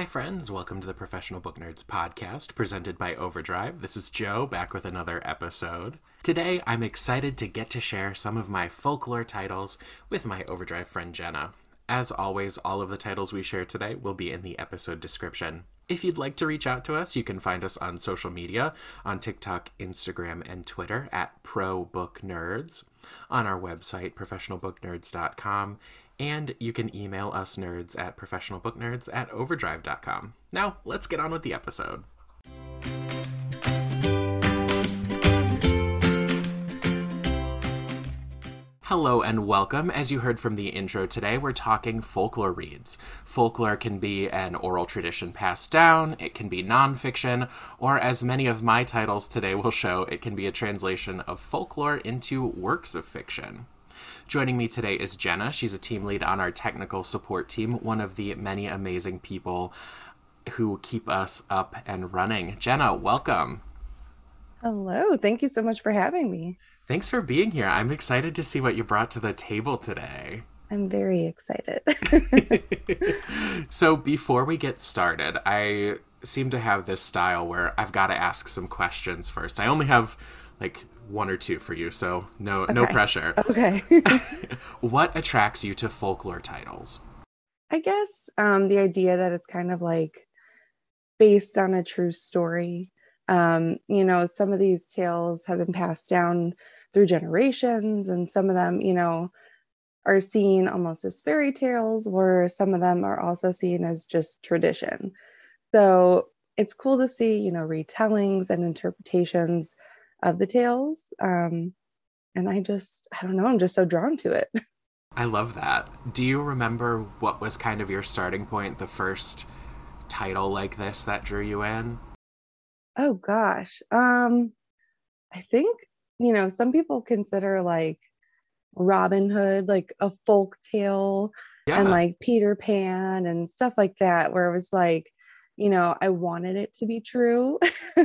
Hi, friends. Welcome to the Professional Book Nerds podcast presented by Overdrive. This is Joe back with another episode. Today, I'm excited to get to share some of my folklore titles with my Overdrive friend Jenna. As always, all of the titles we share today will be in the episode description. If you'd like to reach out to us, you can find us on social media on TikTok, Instagram, and Twitter at ProBookNerds, on our website, professionalbooknerds.com, and you can email us nerds at professionalbooknerds at overdrive.com. Now, let's get on with the episode. Hello and welcome. As you heard from the intro today, we're talking folklore reads. Folklore can be an oral tradition passed down, it can be nonfiction, or as many of my titles today will show, it can be a translation of folklore into works of fiction. Joining me today is Jenna. She's a team lead on our technical support team, one of the many amazing people who keep us up and running. Jenna, welcome. Hello. Thank you so much for having me. Thanks for being here. I'm excited to see what you brought to the table today. I'm very excited. so, before we get started, I seem to have this style where I've got to ask some questions first. I only have like one or two for you, so no okay. no pressure. Okay. what attracts you to folklore titles? I guess um, the idea that it's kind of like based on a true story. Um, you know, some of these tales have been passed down through generations and some of them you know are seen almost as fairy tales where some of them are also seen as just tradition so it's cool to see you know retellings and interpretations of the tales um, and i just i don't know i'm just so drawn to it. I love that. Do you remember what was kind of your starting point the first title like this that drew you in? Oh gosh. Um i think you know, some people consider like Robin Hood like a folk tale yeah. and like Peter Pan and stuff like that, where it was like, you know, I wanted it to be true.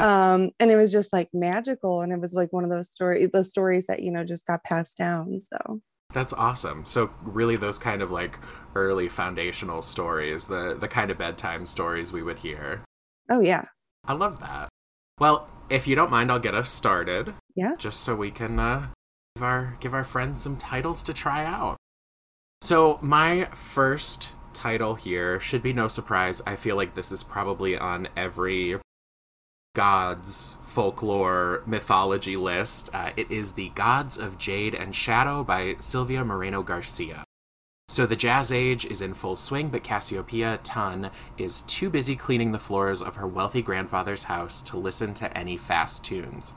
um, and it was just like magical. And it was like one of those stories, the stories that, you know, just got passed down. So that's awesome. So really those kind of like early foundational stories, the the kind of bedtime stories we would hear. Oh yeah. I love that. Well, if you don't mind, I'll get us started. Yeah. Just so we can uh, give our give our friends some titles to try out. So my first title here should be no surprise. I feel like this is probably on every gods folklore mythology list. Uh, it is the Gods of Jade and Shadow by Silvia Moreno Garcia. So the jazz age is in full swing, but Cassiopeia Tun is too busy cleaning the floors of her wealthy grandfather's house to listen to any fast tunes.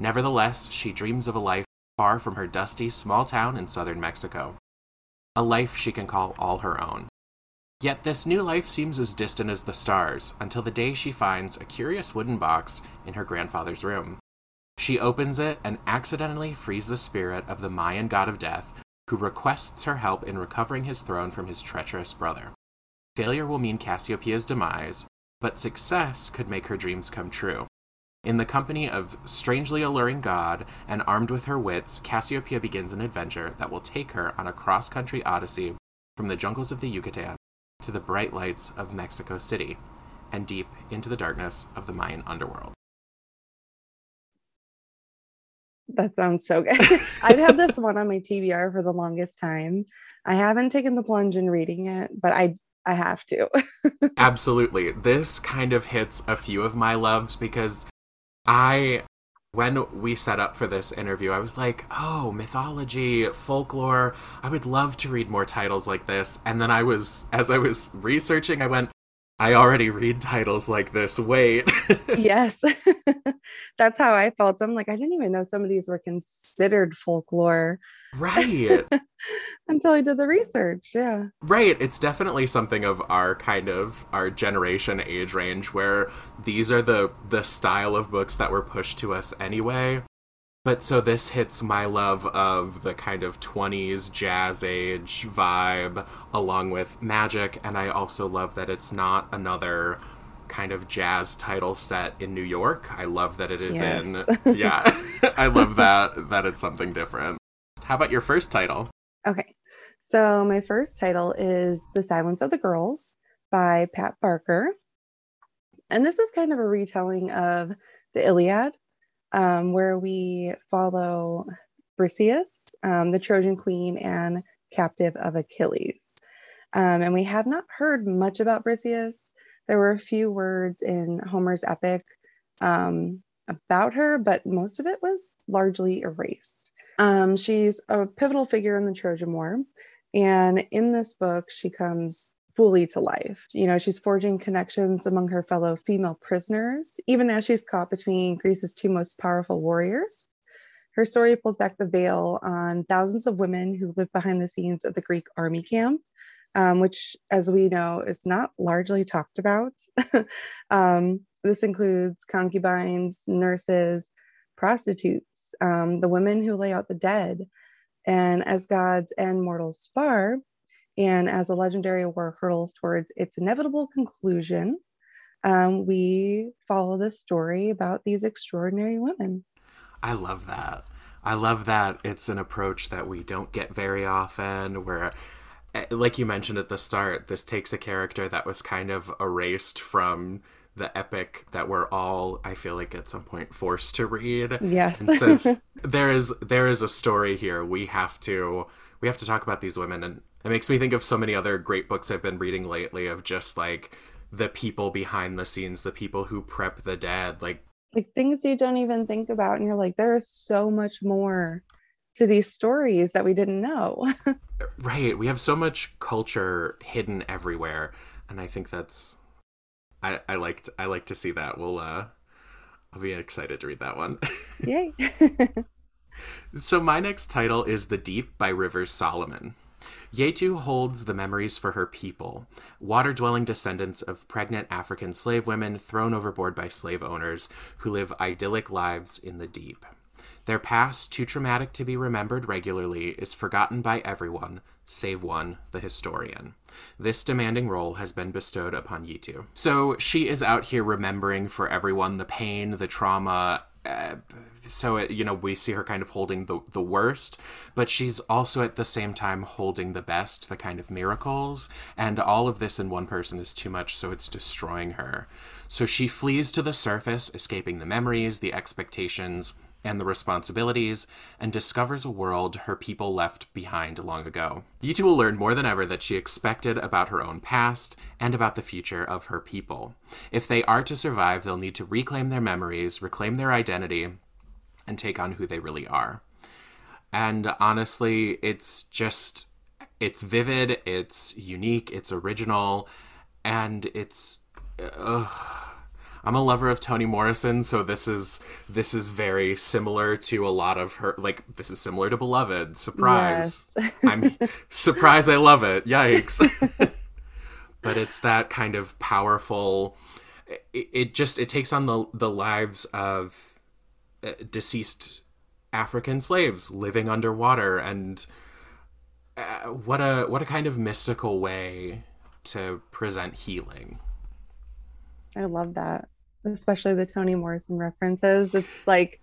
Nevertheless, she dreams of a life far from her dusty small town in southern Mexico. A life she can call all her own. Yet this new life seems as distant as the stars until the day she finds a curious wooden box in her grandfather's room. She opens it and accidentally frees the spirit of the Mayan god of death who requests her help in recovering his throne from his treacherous brother. Failure will mean Cassiopeia's demise, but success could make her dreams come true. In the company of strangely alluring God and armed with her wits, Cassiopeia begins an adventure that will take her on a cross country odyssey from the jungles of the Yucatan to the bright lights of Mexico City and deep into the darkness of the Mayan underworld. That sounds so good. I've had this one on my TBR for the longest time. I haven't taken the plunge in reading it, but I I have to. Absolutely. This kind of hits a few of my loves because I when we set up for this interview, I was like, oh, mythology, folklore. I would love to read more titles like this. And then I was, as I was researching, I went, I already read titles like this. Wait. yes. That's how I felt. I'm like, I didn't even know some of these were considered folklore. Right. Until I did the research. Yeah. Right. It's definitely something of our kind of our generation age range where these are the the style of books that were pushed to us anyway. But so this hits my love of the kind of 20s jazz age vibe along with magic. And I also love that it's not another kind of jazz title set in New York. I love that it is yes. in, yeah, I love that, that it's something different. How about your first title? Okay. So my first title is The Silence of the Girls by Pat Barker. And this is kind of a retelling of the Iliad um, where we follow Briseis, um, the Trojan queen and captive of Achilles. Um, and we have not heard much about Briseis. There were a few words in Homer's epic um, about her, but most of it was largely erased. Um, she's a pivotal figure in the Trojan War. And in this book, she comes fully to life. You know, she's forging connections among her fellow female prisoners, even as she's caught between Greece's two most powerful warriors. Her story pulls back the veil on thousands of women who live behind the scenes of the Greek army camp, um, which, as we know, is not largely talked about. um, this includes concubines, nurses, prostitutes, um, the women who lay out the dead, and as God's and mortals spar, and as a legendary war hurtles towards its inevitable conclusion, um, we follow this story about these extraordinary women. I love that. I love that it's an approach that we don't get very often, where, eh, like you mentioned at the start, this takes a character that was kind of erased from the epic that we're all i feel like at some point forced to read yes and says there is there is a story here we have to we have to talk about these women and it makes me think of so many other great books I've been reading lately of just like the people behind the scenes, the people who prep the dead, like like things you don't even think about and you're like there is so much more to these stories that we didn't know. right. We have so much culture hidden everywhere and I think that's I I liked I like to see that. We'll uh I'll be excited to read that one. Yay. so my next title is The Deep by Rivers Solomon. Yetu holds the memories for her people, water dwelling descendants of pregnant African slave women thrown overboard by slave owners who live idyllic lives in the deep. Their past, too traumatic to be remembered regularly, is forgotten by everyone, save one, the historian. This demanding role has been bestowed upon Yetu. So she is out here remembering for everyone the pain, the trauma, uh, so it, you know we see her kind of holding the the worst but she's also at the same time holding the best the kind of miracles and all of this in one person is too much so it's destroying her so she flees to the surface escaping the memories the expectations and the responsibilities, and discovers a world her people left behind long ago. Yetu will learn more than ever that she expected about her own past and about the future of her people. If they are to survive, they'll need to reclaim their memories, reclaim their identity, and take on who they really are. And honestly, it's just, it's vivid, it's unique, it's original, and it's. I'm a lover of Toni Morrison, so this is this is very similar to a lot of her like this is similar to Beloved. Surprise. Yes. I'm surprised I love it. Yikes. but it's that kind of powerful it, it, just it takes on the the lives of uh, deceased African slaves living underwater and uh, what a what a kind of mystical way to present healing. I love that especially the Toni Morrison references. It's like,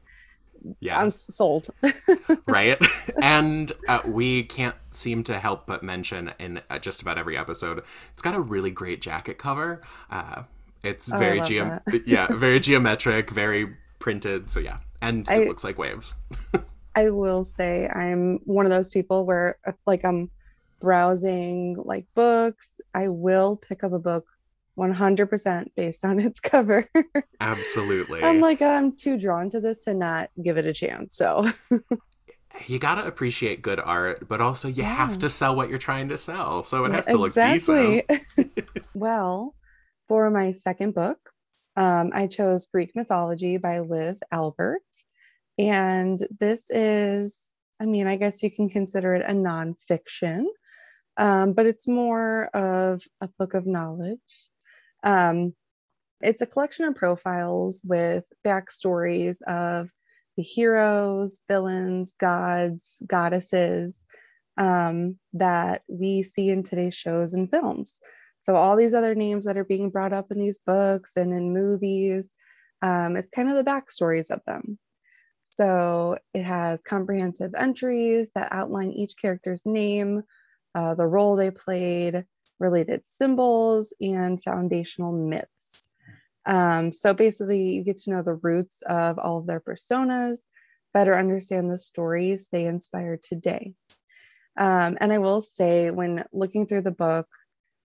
yeah, I'm sold. right. And uh, we can't seem to help but mention in uh, just about every episode, it's got a really great jacket cover. Uh, it's oh, very geom- yeah, very geometric, very printed. So yeah, and I, it looks like waves. I will say I'm one of those people where like I'm browsing like books, I will pick up a book 100% based on its cover. Absolutely. I'm like, I'm too drawn to this to not give it a chance. So you gotta appreciate good art, but also you Yeah. have to sell what you're trying to sell. So it Yeah, has to look decent. well, for my second book, um, I chose Greek Mythology by Liv Albert. And this is, I mean, I guess you can consider it a nonfiction, um, but it's more of a book of knowledge. Um, it's a collection of profiles with backstories of the heroes, villains, gods, goddesses um, that we see in today's shows and films. So, all these other names that are being brought up in these books and in movies, um, it's kind of the backstories of them. So, it has comprehensive entries that outline each character's name, uh, the role they played, related symbols, and foundational myths. Um, so basically, you get to know the roots of all of their personas, better understand the stories they inspire today. Um, and I will say, when looking through the book,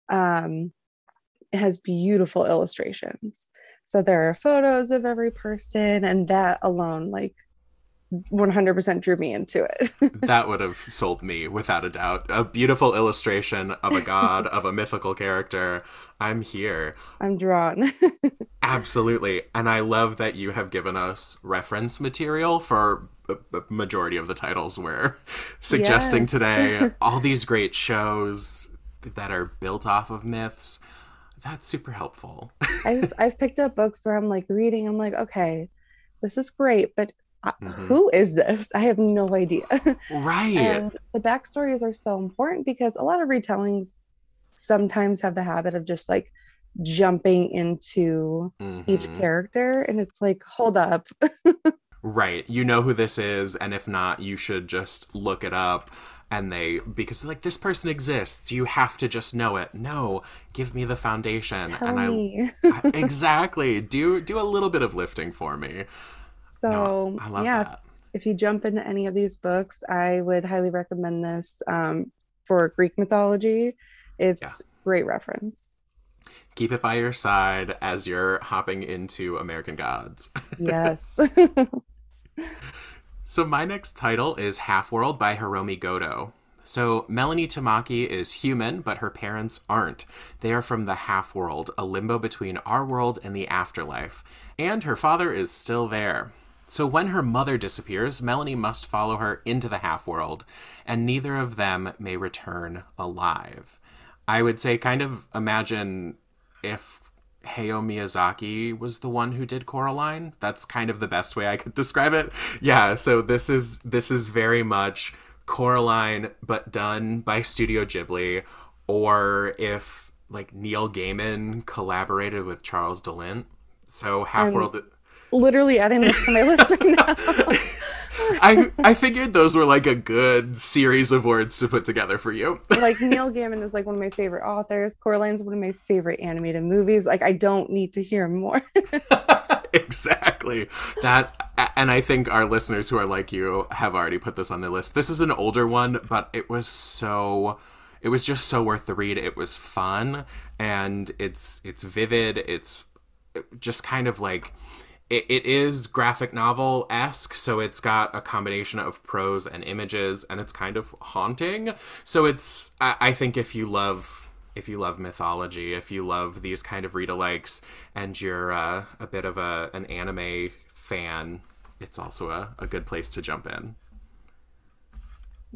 um, it has beautiful illustrations. So there are photos of every person, and that alone, like, 100% drew me into it. that would have sold me without a doubt. A beautiful illustration of a god, of a mythical character. I'm here. I'm drawn. Absolutely. And I love that you have given us reference material for a majority of the titles we're suggesting Yes. today. All these great shows that are built off of myths. That's super helpful. I've, I've picked up books where I'm like reading, I'm like, okay, this is great, but I, Mhm. who is this? I have no idea. Right. and the backstories are so important because a lot of retellings sometimes have the habit of just like jumping into each Mhm. character and it's like hold up Right. You know who this is, and if not, you should just look it up. And they, because they're like, this person exists. You have to just know it. No, give me the foundation. tell and I, I- exactly. Do do a little bit of lifting for me. So no, yeah that. if you jump into any of these books i would highly recommend this um, for greek mythology it's Yeah. great reference Keep it by your side as you're hopping into American Gods. yes So my next title is Half World by Hiromi Goto. So Melanie Tamaki is human, but her parents aren't. They are from the half world, a limbo between our world and the afterlife. And her father is still there. So when her mother disappears, Melanie must follow her into the half world, and neither of them may return alive. I would say kind of imagine if Hayao Miyazaki was the one who did Coraline. That's kind of the best way I could describe it. Yeah, so this is this is very much Coraline but done by Studio Ghibli or if like Neil Gaiman collaborated with Charles de Lint. So Half Um, World literally adding this to my list right now I I figured those were like a good series of words to put together for you. like Neil Gaiman is like one of my favorite authors. Coraline's one of my favorite animated movies. Like I don't need to hear more. exactly that and i think our listeners who are like you have already put this on their list this is an older one but it was so it was just so worth the read it was fun and it's it's vivid it's just kind of like it, it is graphic novel esque, so it's got a combination of prose and images, and it's kind of haunting. So it's I, I think if you love if you love mythology, if you love these kind of read alikes, and you're uh, a bit of a an anime fan, it's also a, a good place to jump in.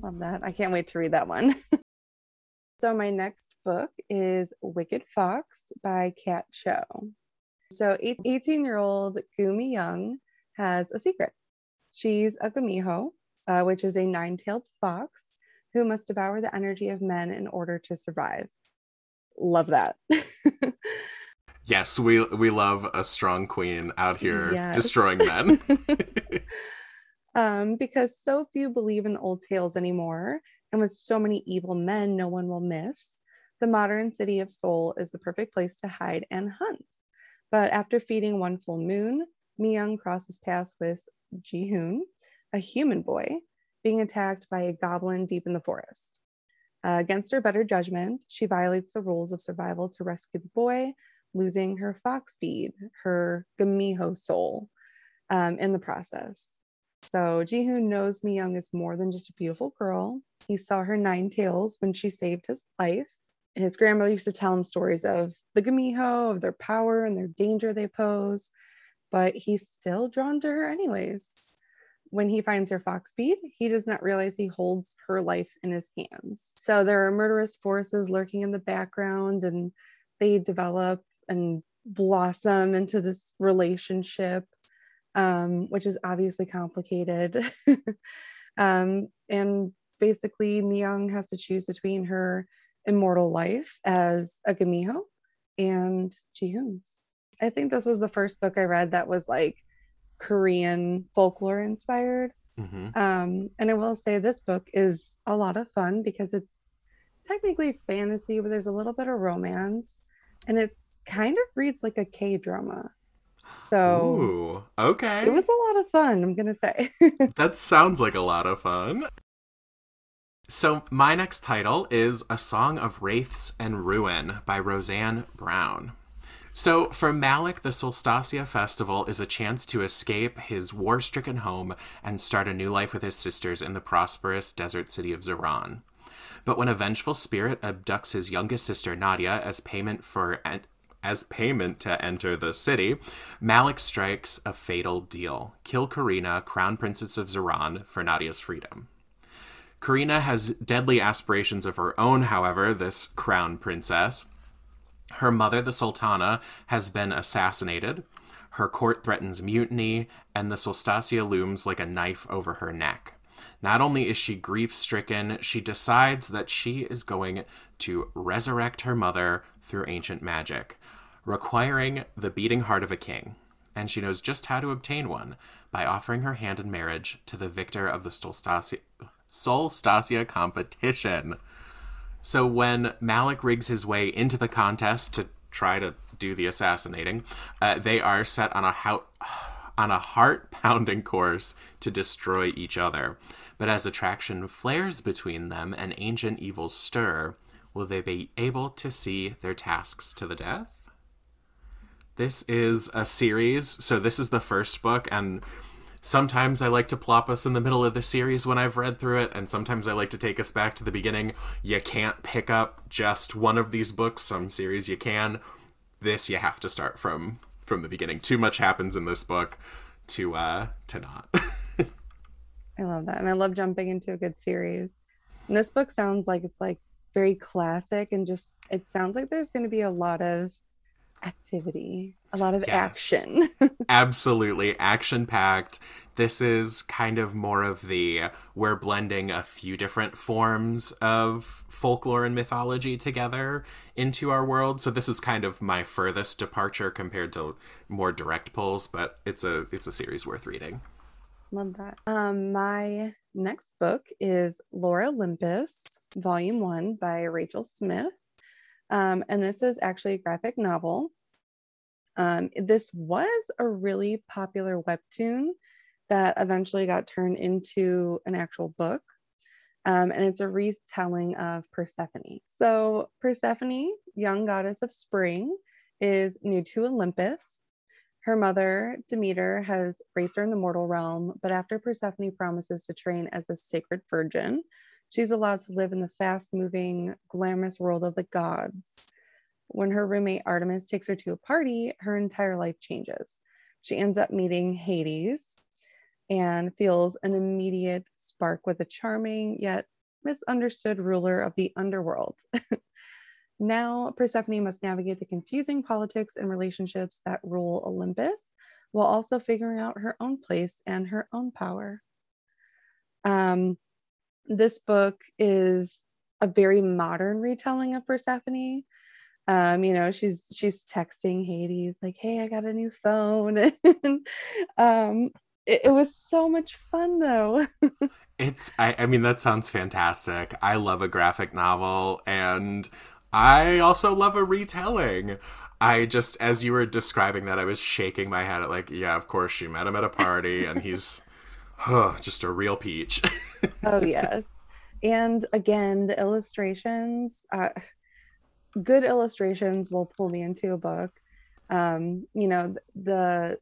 Love that. I can't wait to read that one. so my next book is Wicked Fox by Kat Cho. So 18 year old Gu Miyoung has a secret. She's a Gumiho, uh, which is a nine tailed fox who must devour the energy of men in order to survive. Love that. Yes, we we love a strong queen out here Yes. destroying men. um, because so few believe in the old tales anymore, and with so many evil men no one will miss, the modern city of Seoul is the perfect place to hide and hunt. But after feeding one full moon, Miyoung crosses paths with Ji-hoon, a human boy, being attacked by a goblin deep in the forest. Uh, against her better judgment, she violates the rules of survival to rescue the boy, losing her fox speed, her Gumiho soul um, in the process. So Jihoon knows Mi is more than just a beautiful girl. He saw her nine tails when she saved his life. His grandmother used to tell him stories of the Gumiho, of their power and their danger they pose, but he's still drawn to her anyways. When he finds her fox speed, he does not realize he holds her life in his hands. So there are murderous forces lurking in the background, and they develop and blossom into this relationship um, which is obviously complicated. um, and basically, Mi Young has to choose between her immortal life as a Gumiho and Jihoon's. I think this was the first book I read that was like Korean folklore inspired. Mm-hmm. Um, and I will say this book is a lot of fun because it's technically fantasy, but there's a little bit of romance, and it kind of reads like a K drama. So, Ooh, okay. It was a lot of fun, I'm going to say. that sounds like a lot of fun. So, my next title is A Song of Wraiths and Ruin by Roseanne Brown. So, for Malik, the Solstasia Festival is a chance to escape his war stricken home and start a new life with his sisters in the prosperous desert city of Ziran. But when a vengeful spirit abducts his youngest sister, Nadia, as payment for as payment to enter the city, Malik strikes a fatal deal kill Karina, Crown Princess of Ziran, for Nadia's freedom. Karina has deadly aspirations of her own, however, this Crown Princess. Her mother, the Sultana, has been assassinated. Her court threatens mutiny, and the Solstasia looms like a knife over her neck. Not only is she grief stricken, she decides that she is going to resurrect her mother through ancient magic requiring the beating heart of a king, and she knows just how to obtain one by offering her hand in marriage to the victor of the Solstasia, Solstasia competition. So when Malik rigs his way into the contest to try to do the assassinating, uh, they are set on a how. on a heart pounding course to destroy each other. But as attraction flares between them and ancient evils stir, will they be able to see their tasks to the death? This is a series, so this is the first book, and sometimes I like to plop us in the middle of the series when I've read through it, and sometimes I like to take us back to the beginning. You can't pick up just one of these books. Some series you can. This you have to start from from the beginning. Too much happens in this book to uh to not. I love that. And I love jumping into a good series. And this book sounds like it's like very classic and just it sounds like there's going to be a lot of activity, a lot of yes. action. Absolutely, action packed. This is kind of more of the we're blending a few different forms of folklore and mythology together into our world. So this is kind of my furthest departure compared to more direct pulls, but it's a it's a series worth reading. Love that. Um, my next book is Lore Olympus, Volume One by Rachel Smythe. Um, and this is actually a graphic novel. Um, this was a really popular webtoon that eventually got turned into an actual book. Um, and it's a retelling of Persephone. So, Persephone, young goddess of spring, is new to Olympus. Her mother, Demeter, has raised her in the mortal realm, but after Persephone promises to train as a sacred virgin, She's allowed to live in the fast moving, glamorous world of the gods. When her roommate Artemis takes her to a party, her entire life changes. She ends up meeting Hades and feels an immediate spark with a charming yet misunderstood ruler of the underworld. now, Persephone must navigate the confusing politics and relationships that rule Olympus while also figuring out her own place and her own power. Um, this book is a very modern retelling of Persephone. Um, you know, she's she's texting Hades like, "Hey, I got a new phone." and, um, it, it, was so much fun, though. it's, I, I mean, that sounds fantastic. I love a graphic novel, and I also love a retelling. I just, as you were describing that, I was shaking my head at like, yeah, of course, she met him at a party, and he's Huh, just a real peach. oh yes. And again, the illustrations, uh, good illustrations will pull me into a book. Um, you know, the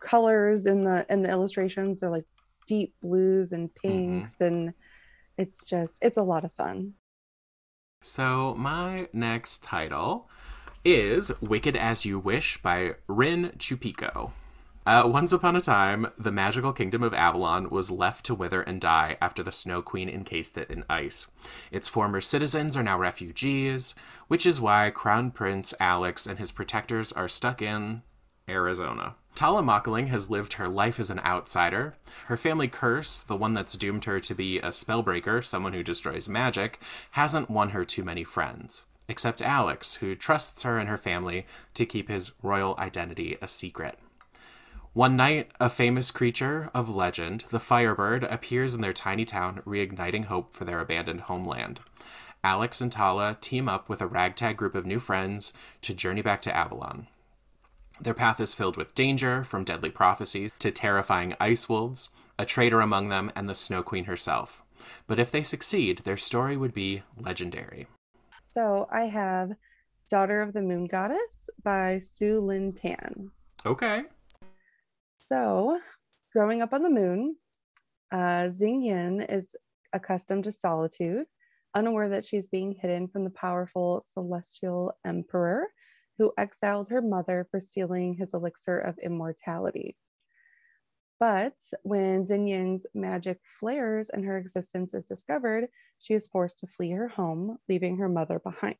colors in the in the illustrations are like deep blues and Mm-hmm. pinks and it's just it's a lot of fun. So, my next title is Wicked as You Wish by Rin Chupeco. Uh, once upon a time, the magical kingdom of Avalon was left to wither and die after the Snow Queen encased it in ice. Its former citizens are now refugees, which is why Crown Prince Alex and his protectors are stuck in Arizona. Tala Makiling has lived her life as an outsider. Her family curse, the one that's doomed her to be a spellbreaker, someone who destroys magic, hasn't won her too many friends. Except Alex, who trusts her and her family to keep his royal identity a secret. One night, a famous creature of legend, the Firebird, appears in their tiny town, reigniting hope for their abandoned homeland. Alex and Tala team up with a ragtag group of new friends to journey back to Avalon. Their path is filled with danger, from deadly prophecies to terrifying ice wolves, a traitor among them, and the Snow Queen herself. But if they succeed, their story would be legendary. So I have Daughter of the Moon Goddess by Sue Lynn Tan. Okay. So, growing up on the moon, uh, Xing Yin is accustomed to solitude, unaware that she's being hidden from the powerful celestial emperor who exiled her mother for stealing his elixir of immortality. But when Xing Yin's magic flares and her existence is discovered, she is forced to flee her home, leaving her mother behind.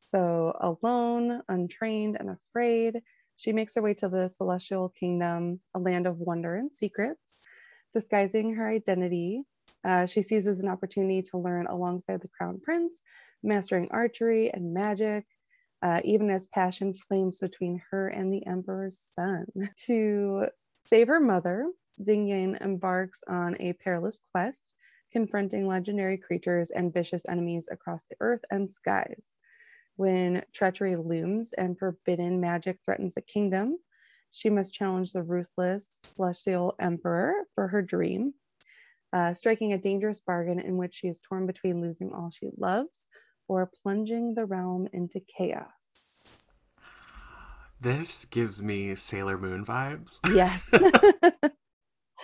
So, alone, untrained, and afraid, she makes her way to the celestial kingdom, a land of wonder and secrets. Disguising her identity, uh, she seizes an opportunity to learn alongside the crown prince, mastering archery and magic, uh, even as passion flames between her and the emperor's son. To save her mother, Xing Yin embarks on a perilous quest, confronting legendary creatures and vicious enemies across the earth and skies. When treachery looms and forbidden magic threatens the kingdom, she must challenge the ruthless celestial emperor for her dream, uh, striking a dangerous bargain in which she is torn between losing all she loves or plunging the realm into chaos. This gives me Sailor Moon vibes. Yes.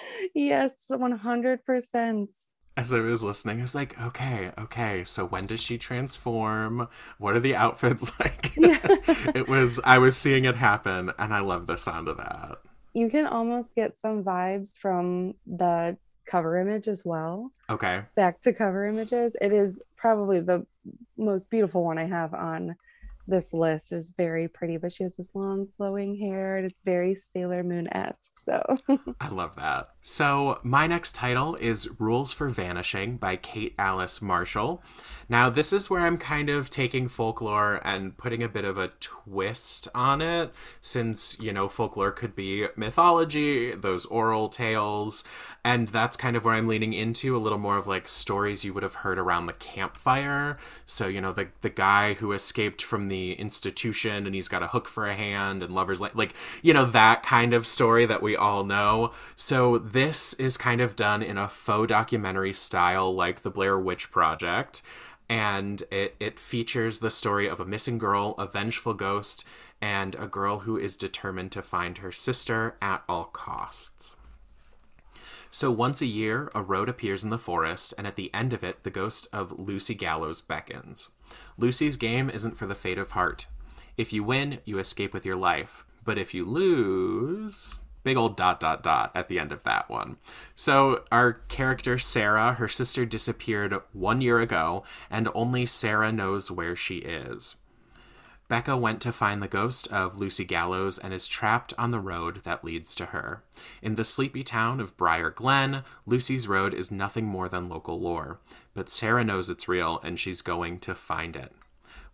yes, 100%. As I was listening, I was like, okay, okay, so when does she transform? What are the outfits like? it was, I was seeing it happen, and I love the sound of that. You can almost get some vibes from the cover image as well. Okay. Back to cover images. It is probably the most beautiful one I have on this list. It's very pretty, but she has this long flowing hair and it's very Sailor Moon esque. So I love that. So, my next title is Rules for Vanishing by Kate Alice Marshall. Now, this is where I'm kind of taking folklore and putting a bit of a twist on it, since, you know, folklore could be mythology, those oral tales, and that's kind of where I'm leaning into a little more of like stories you would have heard around the campfire. So, you know, the, the guy who escaped from the institution and he's got a hook for a hand and lovers like, like, you know, that kind of story that we all know. So, this is kind of done in a faux documentary style, like the Blair Witch Project. And it, it features the story of a missing girl, a vengeful ghost, and a girl who is determined to find her sister at all costs. So once a year, a road appears in the forest, and at the end of it, the ghost of Lucy Gallows beckons. Lucy's game isn't for the faint of heart. If you win, you escape with your life. But if you lose, big old dot dot dot at the end of that one. So our character Sarah, her sister disappeared one year ago, and only Sarah knows where she is. Becca went to find the ghost of Lucy Gallows and is trapped on the road that leads to her. In the sleepy town of Briar Glen, Lucy's road is nothing more than local lore, but Sarah knows it's real and she's going to find it.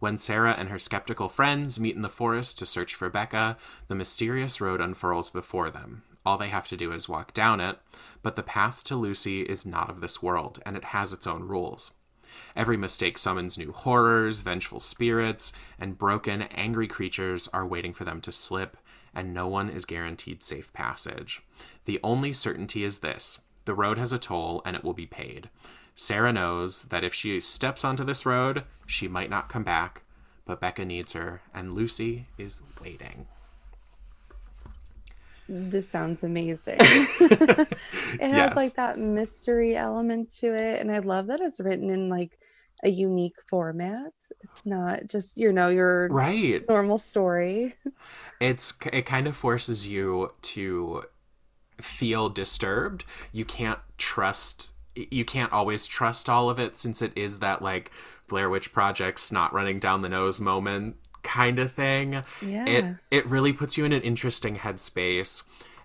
When Sarah and her skeptical friends meet in the forest to search for Becca, the mysterious road unfurls before them. All they have to do is walk down it, but the path to Lucy is not of this world, and it has its own rules. Every mistake summons new horrors, vengeful spirits, and broken, angry creatures are waiting for them to slip, and no one is guaranteed safe passage. The only certainty is this the road has a toll, and it will be paid. Sarah knows that if she steps onto this road, she might not come back, but Becca needs her, and Lucy is waiting. This sounds amazing. it has Yes. like that mystery element to it. And I love that it's written in like a unique format. It's not just, you know, your Right. normal story. it's it kind of forces you to feel disturbed you can't trust you can't always trust all of it since it is that like blair witch Project's not running down the nose moment kind of thing Yeah. it it really puts you in an interesting headspace.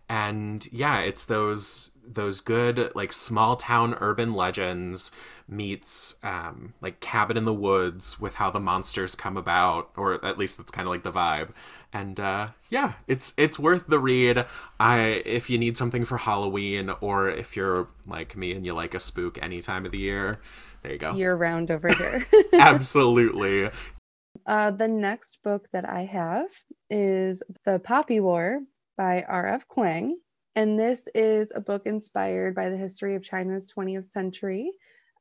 And yeah it's those those good like small town urban legends meets um like cabin in the woods with how the monsters come about or at least that's kind of like the vibe and uh yeah it's it's worth the read i if you need something for halloween or if you're like me and you like a spook any time of the year there you go Year round over here. absolutely Uh, the next book that I have is The Poppy War by R.F. Kuang. And this is a book inspired by the history of China's 20th century.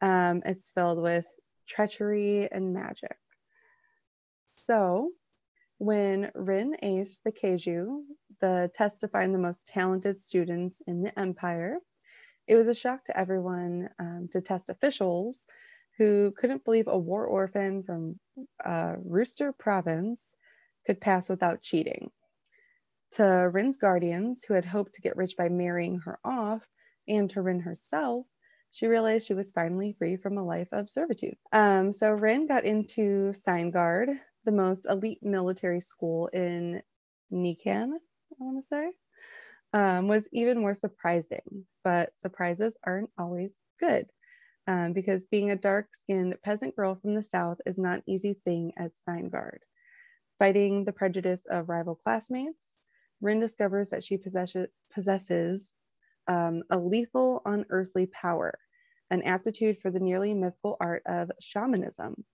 Um, it's filled with treachery and magic. So, when Rin aced the Keju, the test to find the most talented students in the empire, it was a shock to everyone um, to test officials who couldn't believe a war orphan from uh, Rooster Province could pass without cheating. To Rin's guardians, who had hoped to get rich by marrying her off, and to Rin herself, she realized she was finally free from a life of servitude. Um, so Rin got into Sinegard, the most elite military school in Nikan, I want to say, um, was even more surprising. But surprises aren't always good um, because being a dark skinned peasant girl from the South is not an easy thing at Guard. Fighting the prejudice of rival classmates, Rin discovers that she possess- possesses um, a lethal, unearthly power, an aptitude for the nearly mythical art of shamanism.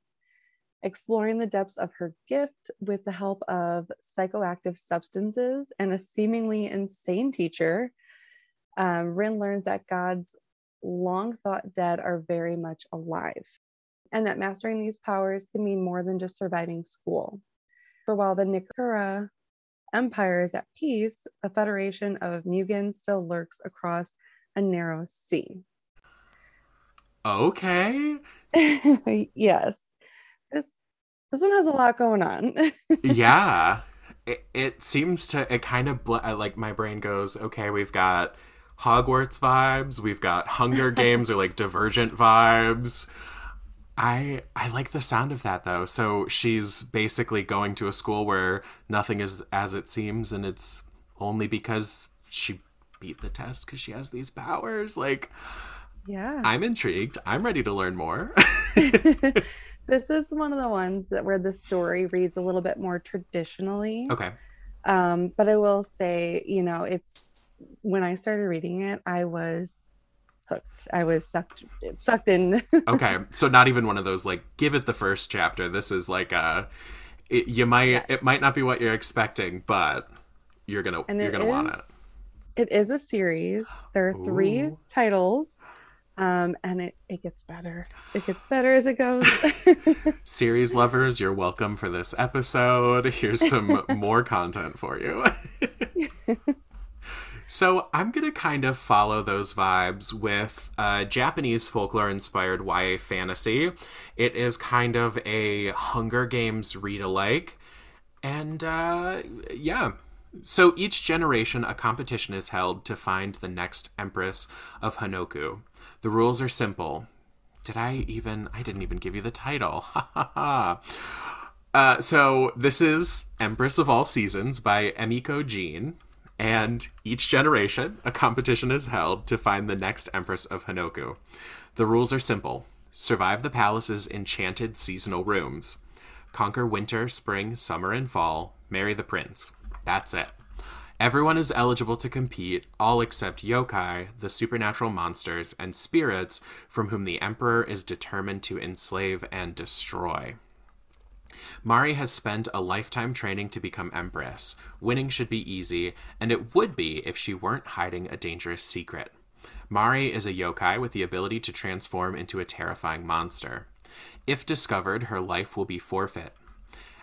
Exploring the depths of her gift with the help of psychoactive substances and a seemingly insane teacher, um, Rin learns that God's long thought dead are very much alive, and that mastering these powers can mean more than just surviving school. For while the Nikara Empire is at peace, a federation of Mugen still lurks across a narrow sea. okay yes, this this one has a lot going on. yeah. It, it seems to it kind of bl- like my brain goes okay we've got hogwarts vibes we've got hunger games or like divergent vibes. I i like the sound of that though. So she's basically going to a school where nothing is as it seems and it's only because she beat the test because she has these powers. Like yeah. i'm intrigued. I'm ready to learn more this is one of the ones that where the story reads a little bit more traditionally. okay Um, but I will say, you know, it's when I started reading it, I was hooked. I was sucked sucked in. okay so not even one of those like give it the first chapter this is like a it, you might Yes. it might not be what you're expecting but you're gonna And you're gonna want it. It is a series. There are three Ooh. titles. Um, and it, it gets better. It gets better as it goes. series lovers you're welcome for this episode. Here's some more content for you. So i'm gonna kind of follow those vibes with uh, japanese folklore inspired ya fantasy. It is kind of a hunger games read alike and uh, yeah. So each generation a competition is held to find the next empress of honoka the rules are simple did I even? I didn't even give you the title. Ha ha ha. Uh, so this is Empress of All Seasons by Emiko Jean, and each generation a competition is held to find the next Empress of Honoka. The rules are simple: survive the palace's enchanted seasonal rooms, conquer winter, spring, summer, and fall, marry the prince. That's it. Everyone is eligible to compete, all except yokai, the supernatural monsters, and spirits from whom the Emperor is determined to enslave and destroy. Mari has spent a lifetime training to become Empress. Winning should be easy, and it would be if she weren't hiding a dangerous secret. Mari is a yokai with the ability to transform into a terrifying monster. If discovered, her life will be forfeit.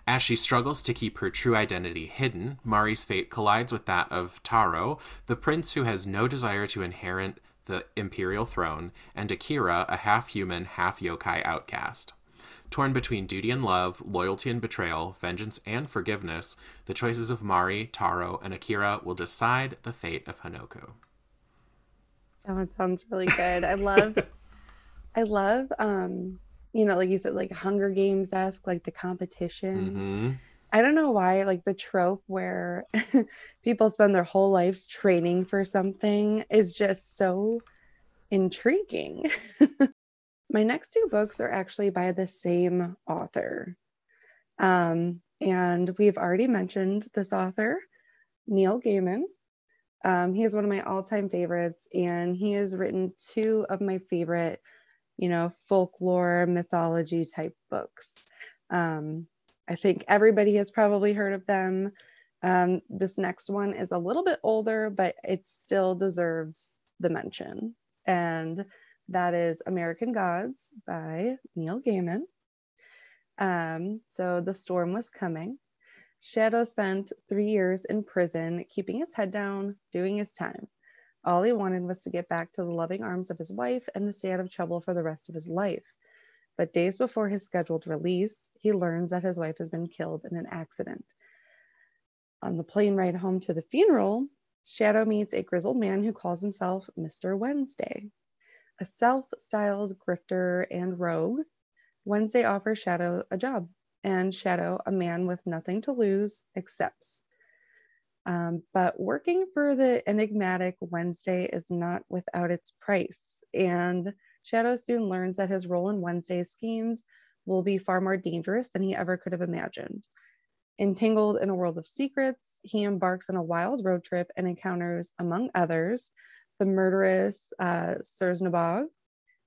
As she struggles to keep her true identity hidden, Mari's fate collides with that of Taro, the prince who has no desire to inherit the imperial throne, and Akira, a half human, half yokai outcast. Torn between duty and love, loyalty and betrayal, vengeance and forgiveness, the choices of Mari, Taro, and Akira will decide the fate of Honoka. Oh, it sounds really good. I love, I love, um, you know, like you said, like Hunger Games esque, like the competition. hmm I don't know why, like the trope where people spend their whole lives training for something is just so intriguing. My next two books are actually by the same author. Um, and we've already mentioned this author, Neil Gaiman. Um, he is one of my all time favorites, and he has written two of my favorite, you know, folklore, mythology type books. Um, I think everybody has probably heard of them. Um, this next one is a little bit older, but it still deserves the mention. And that is American Gods by Neil Gaiman. Um, so the storm was coming. Shadow spent three years in prison, keeping his head down, doing his time. All he wanted was to get back to the loving arms of his wife and to stay out of trouble for the rest of his life. But days before his scheduled release, he learns that his wife has been killed in an accident. On the plane ride home to the funeral, Shadow meets a grizzled man who calls himself Mr. Wednesday. A self styled grifter and rogue, Wednesday offers Shadow a job, and Shadow, a man with nothing to lose, accepts. Um, but working for the enigmatic Wednesday is not without its price, and Shadow soon learns that his role in Wednesday's schemes will be far more dangerous than he ever could have imagined. Entangled in a world of secrets, he embarks on a wild road trip and encounters, among others, the murderous uh, Czernobog,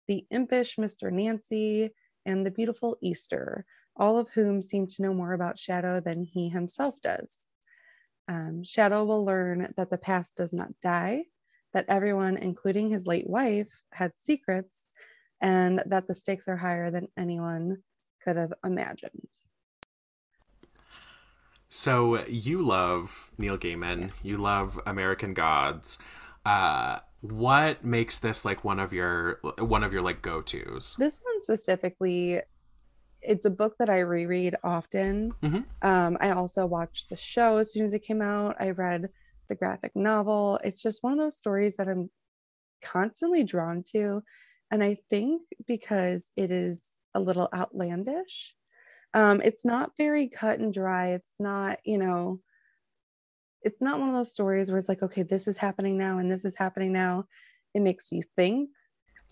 the impish Mr. Nancy, and the beautiful Easter, all of whom seem to know more about Shadow than he himself does. Um, Shadow will learn that the past does not die, that everyone, including his late wife, had secrets, and that the stakes are higher than anyone could have imagined. So you love Neil Gaiman, you love American Gods. Uh, what makes this like one of your one of your like go tos? This one specifically, it's a book that I reread often. Mhm. Um, I also watched the show as soon as it came out. I read the graphic novel. It's just one of those stories that I'm constantly drawn to. And I think because it is a little outlandish, um, it's not very cut and dry. It's not, you know, it's not one of those stories where it's like, okay, this is happening now and this is happening now. It makes you think.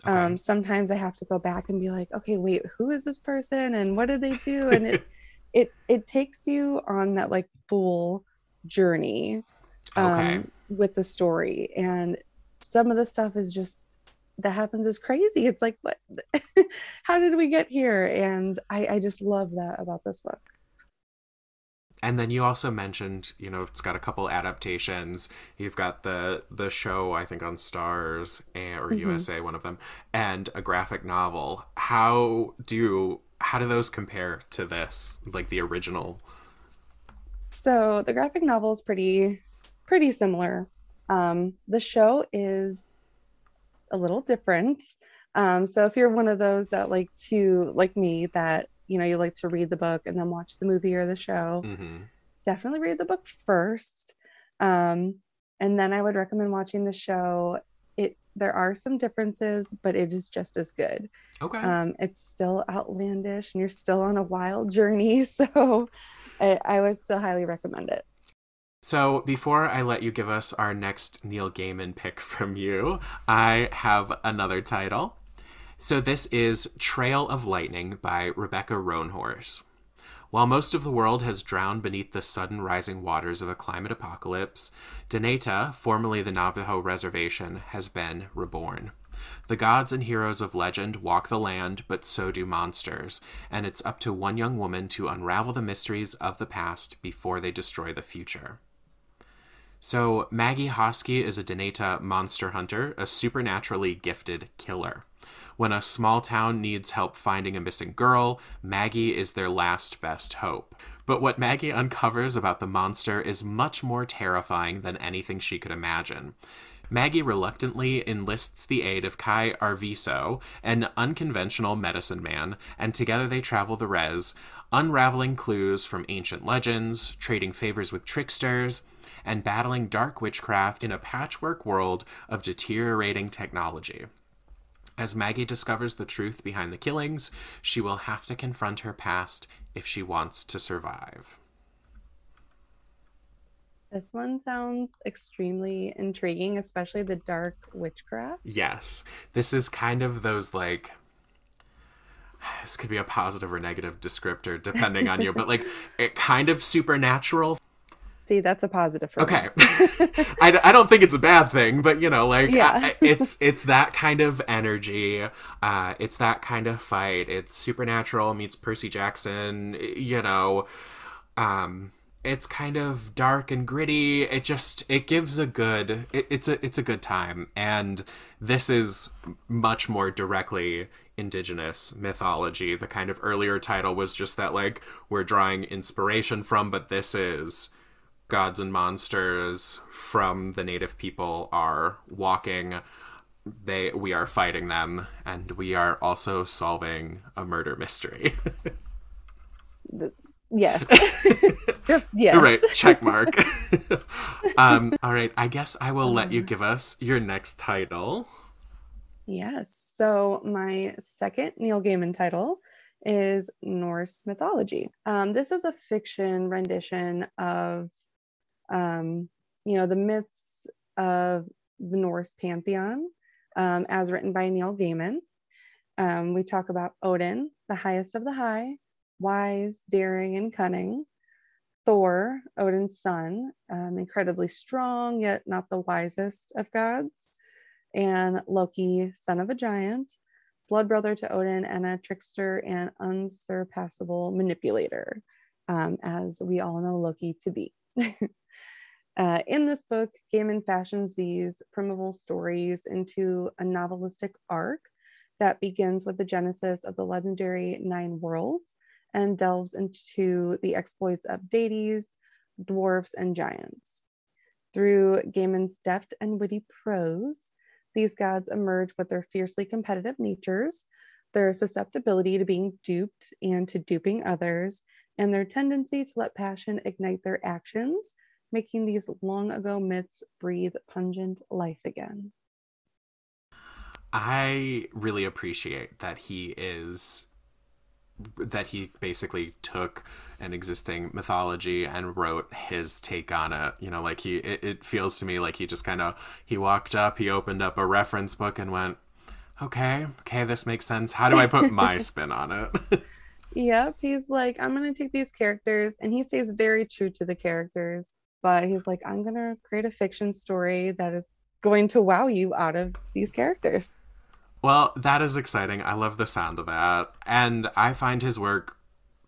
Okay. Um, sometimes I have to go back and be like, okay, wait, who is this person and what did they do? And it it it takes you on that like full journey um, Okay. with the story. And some of the stuff is just that happens is crazy. It's like, what? How did we get here? And I, I just love that about this book. And then you also mentioned, you know, it's got a couple adaptations. You've got the the show, I think, on Starz and, or Mhm. USA, one of them, and a graphic novel. How do you, how do those compare to this, like the original? So the graphic novel is pretty pretty similar. Um, the show is a little different. Um, so if you're one of those that like to like me that you know you like to read the book and then watch the movie or the show, hmm definitely read the book first. Um, and then I would recommend watching the show. It there are some differences, but it is just as good. Okay. Um, it's still outlandish and you're still on a wild journey. So I, I would still highly recommend it. So, before I let you give us our next Neil Gaiman pick from you, I have another title. So, this is Trail of Lightning by Rebecca Roanhorse. While most of the world has drowned beneath the sudden rising waters of a climate apocalypse, Dinétah, formerly the Navajo Reservation, has been reborn. The gods and heroes of legend walk the land, but so do monsters, and it's up to one young woman to unravel the mysteries of the past before they destroy the future. So, Maggie Hoskie is a Dinétah monster hunter, a supernaturally gifted killer. When a small town needs help finding a missing girl, Maggie is their last best hope. But what Maggie uncovers about the monster is much more terrifying than anything she could imagine. Maggie reluctantly enlists the aid of Kai Arviso, an unconventional medicine man, and together they travel the res, unraveling clues from ancient legends, trading favors with tricksters, and battling dark witchcraft in a patchwork world of deteriorating technology. As Maggie discovers the truth behind the killings, she will have to confront her past if she wants to survive. This one sounds extremely intriguing, especially the dark witchcraft. Yes. This is kind of those like this could be a positive or negative descriptor depending on you, but like it kind of supernatural. See, that's a positive for Okay. I, I don't think it's a bad thing, but you know, like Yeah. I- it's it's that kind of energy. Uh it's that kind of fight. It's supernatural meets Percy Jackson, you know. Um it's kind of dark and gritty. It just it gives a good it, it's a it's a good time and this is much more directly indigenous mythology. The kind of earlier title was just that like we're drawing inspiration from, but this is gods and monsters from the native people are walking they we are fighting them and we are also solving a murder mystery Yes. Just yes. right check mark um all right i guess i will let you give us your next title Yes. So my second Neil Gaiman title is Norse mythology. Um, this is a fiction rendition of, um, you know, the myths of the Norse pantheon, um, as written by Neil Gaiman. Um, we talk about Odin, the highest of the high, wise, daring, and cunning. Thor, Odin's son, um, incredibly strong yet not the wisest of gods and Loki, son of a giant, blood brother to Odin, and a trickster and unsurpassable manipulator, um, as we all know Loki to be. Uh, in this book, Gaiman fashions these primeval stories into a novelistic arc that begins with the genesis of the legendary Nine Worlds and delves into the exploits of deities, dwarfs, and giants. Through Gaiman's deft and witty prose, these gods emerge with their fiercely competitive natures, their susceptibility to being duped and to duping others, and their tendency to let passion ignite their actions, making these long ago myths breathe pungent life again. i really appreciate that he is that he basically took an existing mythology and wrote his take on it. You know like he it, it feels to me like he just kind of he walked up he opened up a reference book and went okay okay this makes sense. How do i put my spin on it? Yep, he's like, I'm going to take these characters, and he stays very true to the characters, but he's like, I'm going to create a fiction story that is going to wow you out of these characters. well that is exciting. I love the sound of that. And i find his work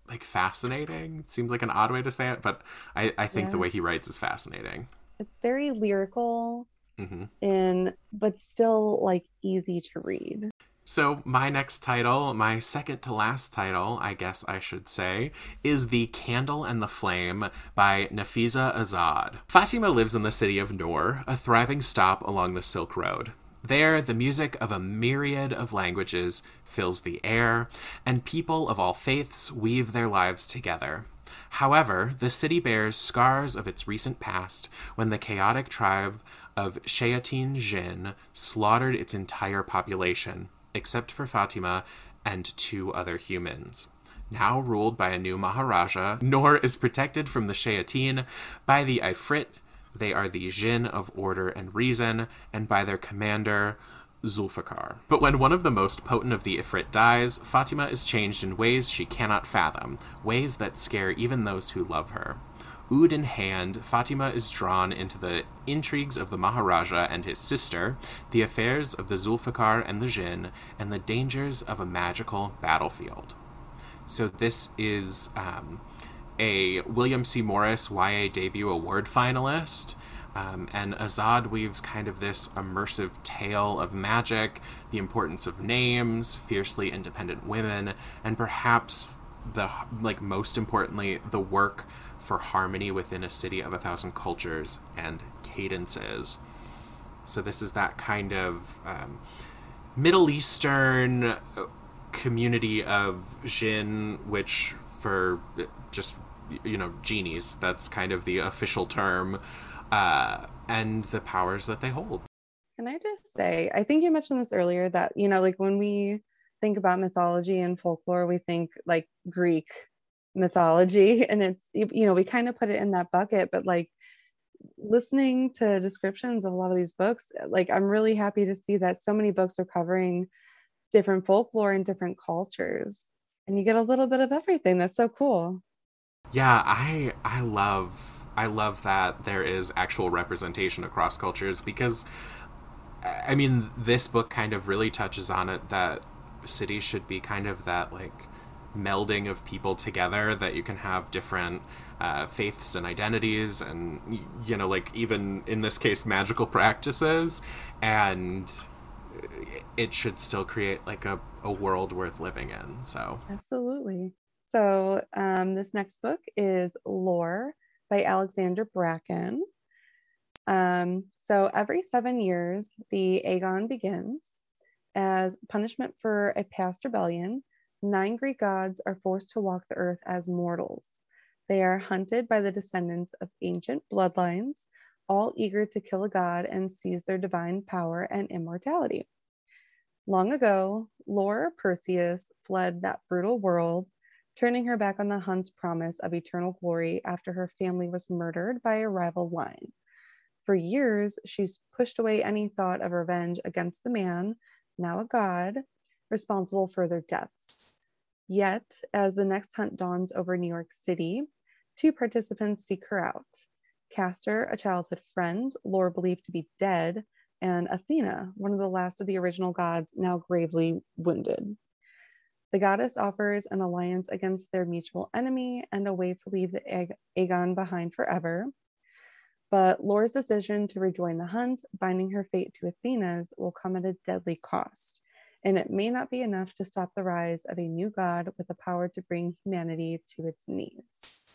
like fascinating. It seems like an odd way to say it but i i think the way he writes is fascinating. It's very lyrical hmm and but still like easy to read. So, my next title, my second to last title, I guess I should say, is The Candle and the Flame by Nafiza Azad. Fatima lives in the city of Noor, a thriving stop along the Silk Road. There, the music of a myriad of languages fills the air, and people of all faiths weave their lives together. However, the city bears scars of its recent past when the chaotic tribe of Shayatin Jinn slaughtered its entire population, except for Fatima and two other humans. Now ruled by a new Maharaja, Noor is protected from the Shayatin by the Ifrit, they are the Jinn of order and reason, and by their commander, Zulfikar. But when one of the most potent of the Ifrit dies, Fatima is changed in ways she cannot fathom, ways that scare even those who love her. Oud in hand, Fatima is drawn into the intrigues of the Maharaja and his sister, the affairs of the Zulfikar and the Jinn, and the dangers of a magical battlefield. So this is um, a William C. Morris YA debut award finalist. Um, and Azad weaves kind of this immersive tale of magic, the importance of names, fiercely independent women, and perhaps the like most importantly the work for harmony within a city of a thousand cultures and cadences. So this is that kind of um, Middle Eastern community of Jinn, which for just you know genies, that's kind of the official term, uh, and the powers that they hold. Can I just say, I think you mentioned this earlier that you know, like when we think about mythology and folklore, we think like Greek mythology, and it's you know we kind of put it in that bucket, but like listening to descriptions of a lot of these books, like I'm really happy to see that so many books are covering different folklore and different cultures and you get a little bit of everything. That's so cool. Yeah i i love i love that there is actual representation across cultures because i mean this book kind of really touches on it that cities should be kind of that like melding of people together that you can have different uh, faiths and identities and you know like even in this case magical practices. And it should still create like a, a world worth living in so. Absolutely. So um, this next book is lore by alexandra bracken. Um, so every seven years the agon begins as punishment for a past rebellion nine greek gods are forced to walk the earth as mortals they are hunted by the descendants of ancient bloodlines all eager to kill a god and seize their divine power and immortality. Long ago, Lore Perseous fled that brutal world, turning her back on the hunt's promise of eternal glory after her family was murdered by a rival line. For years, she's pushed away any thought of revenge against the man, now a god, responsible for their deaths. Yet, as the next hunt dawns over New York City, two participants seek her out. Castor, a childhood friend, Lore believed to be dead, and Athena, one of the last of the original gods, now gravely wounded. The goddess offers an alliance against their mutual enemy and a way to leave the Agon behind forever. But Lore's decision to rejoin the hunt, binding her fate to Athena's, will come at a deadly cost, and it may not be enough to stop the rise of a new god with the power to bring humanity to its knees.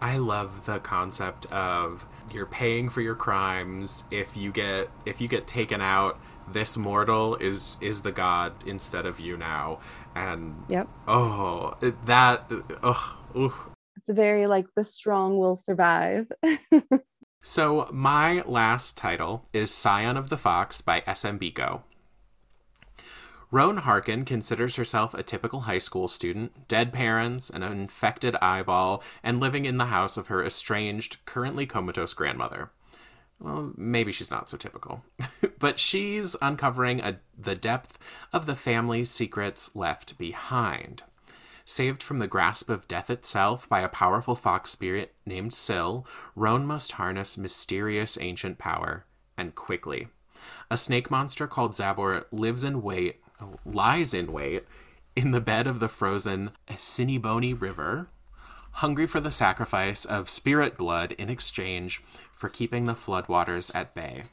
I love the concept of you're paying for your crimes. If you get if you get taken out, this mortal is is the god instead of you now. And yep. oh, that oh, oof. It's very like the strong will survive. so my last title is Scion of the Fox by S.M. Roan Harkin considers herself a typical high school student, dead parents, an infected eyeball, and living in the house of her estranged, currently comatose grandmother. Well, maybe she's not so typical. but she's uncovering a, the depth of the family's secrets left behind. Saved from the grasp of death itself by a powerful fox spirit named Syl, Roan must harness mysterious ancient power, and quickly. A snake monster called Zabor lives in wait lies in wait in the bed of the frozen Siniboni River, hungry for the sacrifice of spirit blood in exchange for keeping the floodwaters at bay.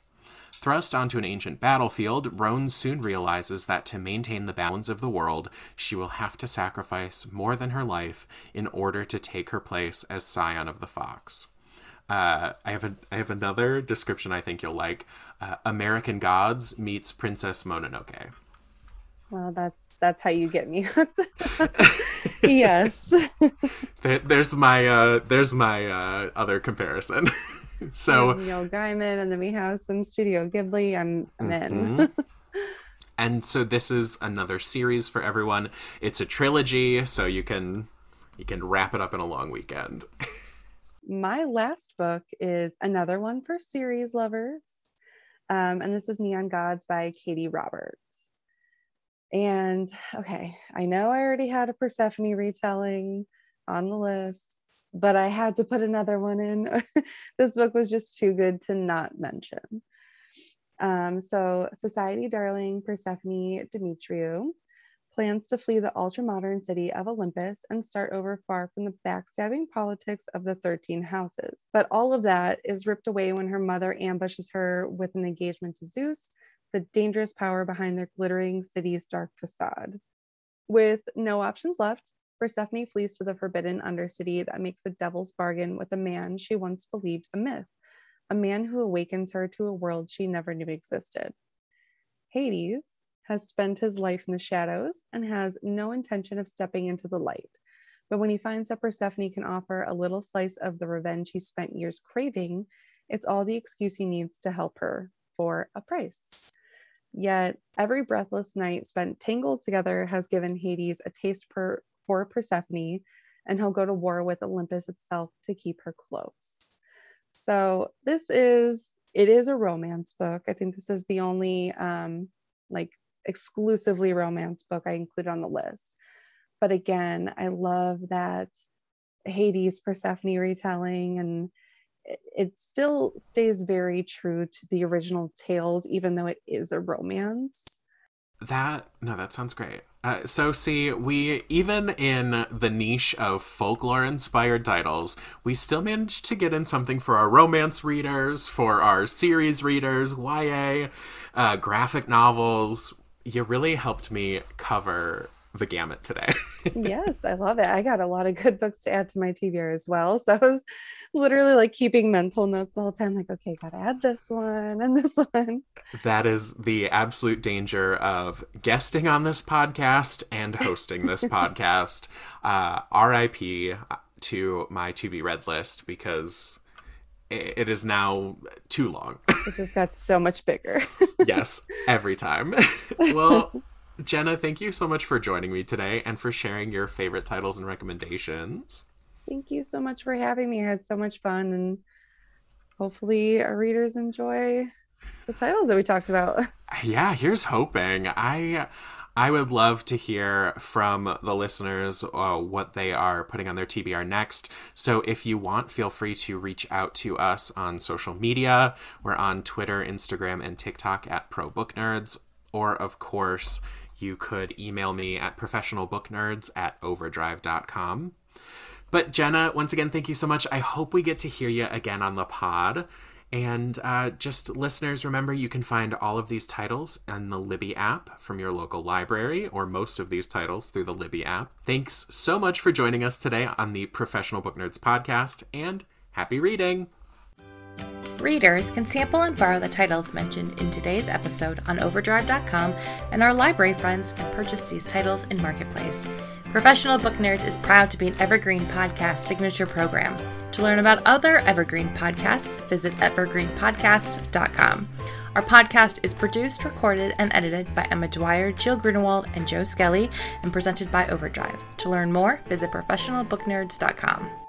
Thrust onto an ancient battlefield, Roan soon realizes that to maintain the balance of the world, she will have to sacrifice more than her life in order to take her place as Scion of the Fox. Uh, I have a, I have another description I think you'll like. Uh, American Gods meets Princess Mononoke. Well, that's that's how you get me hooked. yes. there, there's my uh, there's my uh, other comparison. so Neil Gaiman, and then we have some Studio Ghibli. I'm, I'm mm-hmm. in. and so this is another series for everyone. It's a trilogy, so you can you can wrap it up in a long weekend. my last book is another one for series lovers, um, and this is Neon Gods by Katee Roberts. And okay, I know I already had a Persephone retelling on the list, but I had to put another one in. this book was just too good to not mention. Um, so, Society Darling Persephone Demetriou plans to flee the ultra-modern city of Olympus and start over far from the backstabbing politics of the 13 houses. But all of that is ripped away when her mother ambushes her with an engagement to Zeus, the dangerous power behind their glittering city's dark facade. With no options left, Persephone flees to the forbidden undercity that makes a devil's bargain with a man she once believed a myth, a man who awakens her to a world she never knew existed. Hades has spent his life in the shadows and has no intention of stepping into the light. But when he finds that Persephone can offer a little slice of the revenge he spent years craving, it's all the excuse he needs to help her for a price. Yet every breathless night spent tangled together has given Hades a taste per, for Persephone, and he'll go to war with Olympus itself to keep her close. So this is it is a romance book. I think this is the only um, like exclusively romance book I include on the list. But again, I love that Hades Persephone retelling and it still stays very true to the original tales, even though it is a romance. That no, that sounds great. Uh, so see, we even in the niche of folklore-inspired titles, we still managed to get in something for our romance readers, for our series readers, YA, uh, graphic novels. You really helped me cover the gamut today. yes, I love it. I got a lot of good books to add to my TBR as well. So I was literally like keeping mental notes the whole time, like, okay, gotta add this one and this one. That is the absolute danger of guesting on this podcast and hosting this podcast. Uh, RIP to my to be read list because it is now too long. it just got so much bigger. yes, every time. well, Jenna, thank you so much for joining me today and for sharing your favorite titles and recommendations. Thank you so much for having me. I had so much fun and hopefully our readers enjoy the titles that we talked about. Yeah, here's hoping. I I would love to hear from the listeners uh, what they are putting on their TBR next. So if you want, feel free to reach out to us on social media. We're on Twitter, Instagram, and TikTok at Pro Book Nerds. Or, of course, you could email me at professionalbooknerds at overdrive.com. But Jenna, once again, thank you so much. I hope we get to hear you again on the pod. And uh, just listeners, remember you can find all of these titles in the Libby app from your local library, or most of these titles through the Libby app. Thanks so much for joining us today on the Professional Book Nerds podcast, and happy reading! Readers can sample and borrow the titles mentioned in today's episode on Overdrive.com, and our library friends can purchase these titles in Marketplace. Professional Book Nerds is proud to be an Evergreen Podcast signature program. To learn about other Evergreen podcasts, visit evergreenpodcast.com. Our podcast is produced, recorded, and edited by Emma Dwyer, Jill Grunewald, and Joe Skelly, and presented by Overdrive. To learn more, visit professionalbooknerds.com.